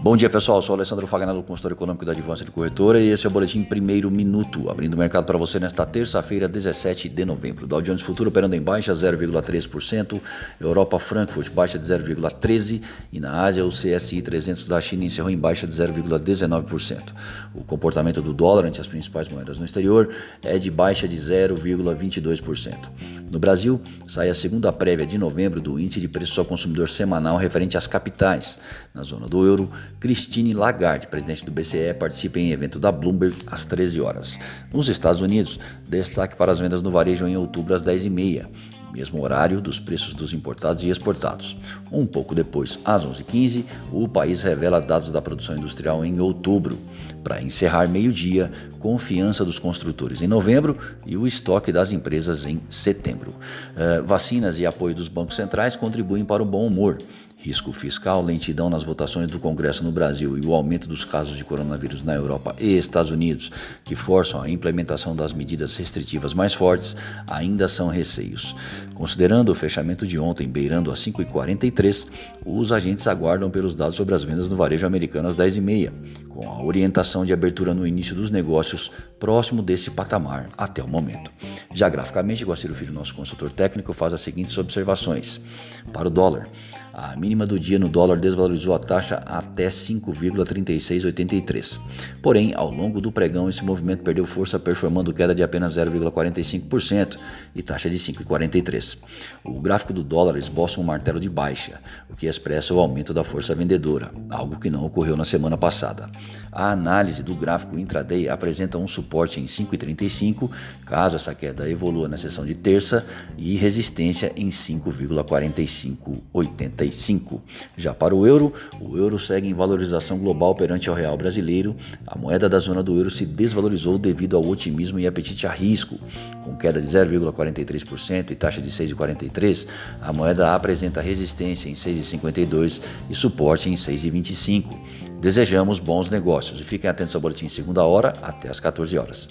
Bom dia pessoal, sou Alessandro Faganello, consultor econômico da Advance de Corretora e esse é o Boletim Primeiro Minuto, abrindo o mercado para você nesta terça-feira, 17 de novembro. Dow Jones Futuro operando em baixa 0,3%, Europa Frankfurt baixa de 0,13% e na Ásia o CSI 300 da China encerrou em baixa de 0,19%. O comportamento do dólar ante as principais moedas no exterior é de baixa de 0,22%. No Brasil, sai a segunda prévia de novembro do índice de preços ao consumidor semanal referente às capitais. Na zona do euro, Christine Lagarde, presidente do BCE, participa em evento da Bloomberg às 13 horas. Nos Estados Unidos, destaque para as vendas no varejo em outubro às 10h30 mesmo horário dos preços dos importados e exportados. Um pouco depois, às 11h15, o país revela dados da produção industrial em outubro. Para encerrar meio-dia, confiança dos construtores em novembro e o estoque das empresas em setembro. Uh, vacinas e apoio dos bancos centrais contribuem para o bom humor risco fiscal, lentidão nas votações do Congresso no Brasil e o aumento dos casos de coronavírus na Europa e Estados Unidos, que forçam a implementação das medidas restritivas mais fortes, ainda são receios. Considerando o fechamento de ontem beirando a 5,43, os agentes aguardam pelos dados sobre as vendas no varejo americano às 10h30, com a orientação de abertura no início dos negócios próximo desse patamar até o momento. Já graficamente, Guaciro Filho, nosso consultor técnico, faz as seguintes observações. Para o dólar, a mínima do dia no dólar desvalorizou a taxa até 5,3683. Porém, ao longo do pregão, esse movimento perdeu força, performando queda de apenas 0,45% e taxa de 5,43. O gráfico do dólar esboça um martelo de baixa, o que expressa o aumento da força vendedora, algo que não ocorreu na semana passada. A análise do gráfico intraday apresenta um suporte em 5,35, caso essa queda evolua na sessão de terça, e resistência em 5,4580. Já para o euro, o euro segue em valorização global perante o real brasileiro. A moeda da zona do euro se desvalorizou devido ao otimismo e apetite a risco. Com queda de 0,43% e taxa de 6,43, a moeda apresenta resistência em 6,52 e suporte em 6,25. Desejamos bons negócios e fiquem atentos ao boletim segunda hora até às 14 horas.